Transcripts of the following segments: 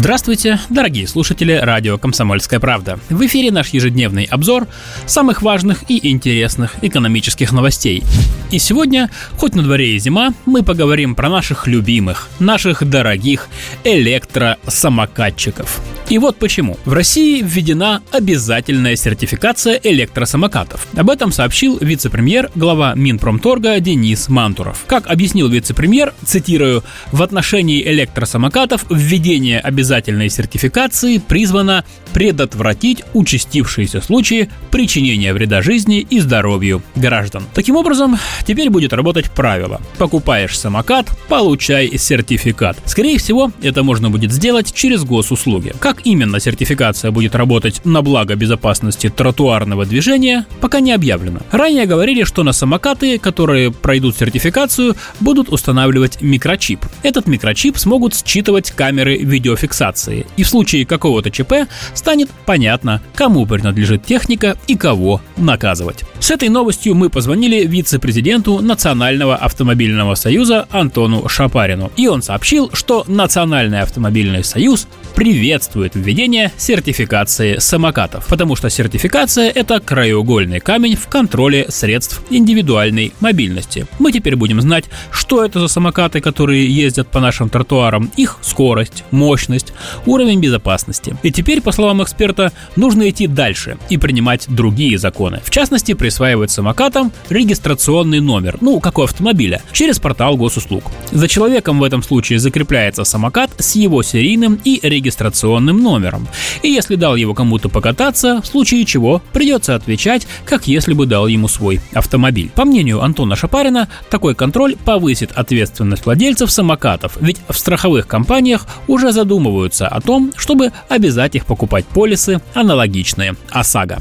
Здравствуйте, дорогие слушатели радио «Комсомольская правда». В эфире наш ежедневный обзор самых важных и интересных экономических новостей. И сегодня, хоть на дворе и зима, мы поговорим про наших любимых, наших дорогих электросамокатчиков. И вот почему. В России введена обязательная сертификация электросамокатов. Об этом сообщил вице-премьер, глава Минпромторга Денис Мантуров. Как объяснил вице-премьер, цитирую, «В отношении электросамокатов введение обязательной сертификации призвано предотвратить участившиеся случаи причинения вреда жизни и здоровью граждан. Таким образом, теперь будет работать правило. Покупаешь самокат, получай сертификат. Скорее всего, это можно будет сделать через госуслуги. Как именно сертификация будет работать на благо безопасности тротуарного движения, пока не объявлено. Ранее говорили, что на самокаты, которые пройдут сертификацию, будут устанавливать микрочип. Этот микрочип смогут считывать камеры видеофиксации. И в случае какого-то ЧП станет понятно, кому принадлежит техника и кого наказывать. С этой новостью мы позвонили вице-президенту Национального автомобильного союза Антону Шапарину. И он сообщил, что Национальный автомобильный союз приветствует введение сертификации самокатов, потому что сертификация – это краеугольный камень в контроле средств индивидуальной мобильности. Мы теперь будем знать, что это за самокаты, которые ездят по нашим тротуарам, их скорость, мощность, уровень безопасности. И теперь, по словам эксперта, нужно идти дальше и принимать другие законы. В частности, присваивать самокатам регистрационный номер, ну, как у автомобиля, через портал госуслуг. За человеком в этом случае закрепляется самокат с его серийным и регистрационным номером. И если дал его кому-то покататься, в случае чего придется отвечать, как если бы дал ему свой автомобиль. По мнению Антона Шапарина, такой контроль повысит ответственность владельцев самокатов, ведь в страховых компаниях уже задумываются о том, чтобы обязать их покупать полисы аналогичные ОСАГО.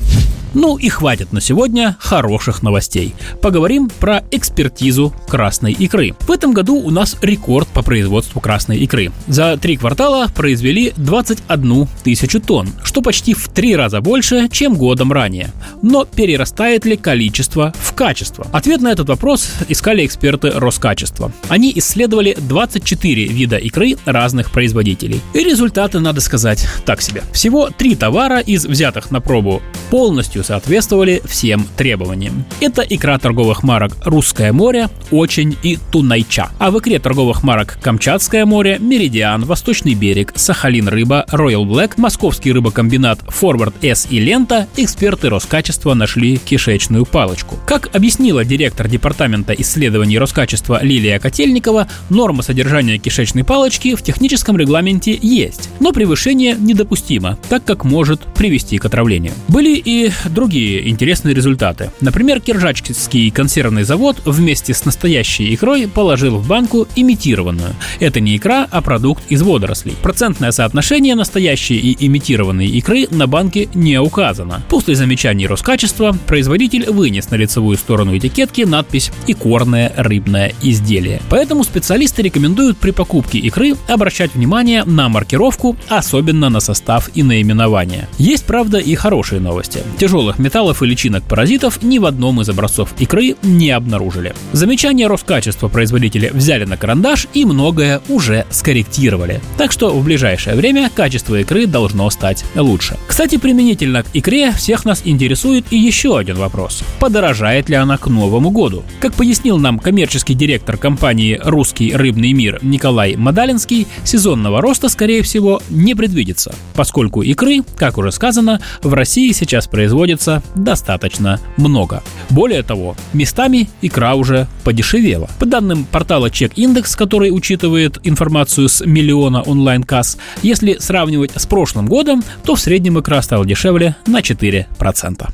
Ну и хватит на сегодня хороших новостей. Поговорим про экспертизу красной икры. В этом году у нас рекорд по производству красной икры. За три квартала произвели 21 тысячу тонн, что почти в три раза больше, чем годом ранее. Но перерастает ли количество в качество? Ответ на этот вопрос искали эксперты Роскачества. Они исследовали 24 вида икры разных производителей. И результаты, надо сказать, так себе. Всего три товара из взятых на пробу полностью соответствовали всем требованиям. Это икра торговых марок «Русское море», «Очень» и «Тунайча». А в икре торговых марок «Камчатское море», «Меридиан», «Восточный берег», «Сахалин рыба», «Роял Блэк», «Московский рыбокомбинат», «Форвард С» и «Лента» эксперты Роскачества нашли кишечную палочку. Как объяснила директор департамента исследований Роскачества Лилия Котельникова, норма содержания кишечной палочки в техническом регламенте есть, но превышение недопустимо, так как может привести к отравлению. Были и другие интересные результаты. Например, Киржачский консервный завод вместе с настоящей икрой положил в банку имитированную. Это не икра, а продукт из водорослей. Процентное соотношение настоящей и имитированной икры на банке не указано. После замечаний Роскачества производитель вынес на лицевую сторону этикетки надпись «Икорное рыбное изделие». Поэтому специалисты рекомендуют при покупке икры обращать внимание на маркировку, особенно на состав и наименование. Есть, правда, и хорошие новости. Тяжелые тяжелых металлов и личинок паразитов ни в одном из образцов икры не обнаружили. Замечания Роскачества производителя взяли на карандаш и многое уже скорректировали. Так что в ближайшее время качество икры должно стать лучше. Кстати, применительно к икре всех нас интересует и еще один вопрос. Подорожает ли она к Новому году? Как пояснил нам коммерческий директор компании «Русский рыбный мир» Николай Мадалинский, сезонного роста, скорее всего, не предвидится, поскольку икры, как уже сказано, в России сейчас производят производится достаточно много. Более того, местами икра уже подешевела. По данным портала Check Index, который учитывает информацию с миллиона онлайн-касс, если сравнивать с прошлым годом, то в среднем икра стала дешевле на 4%.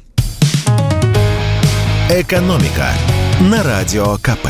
Экономика на радио КП.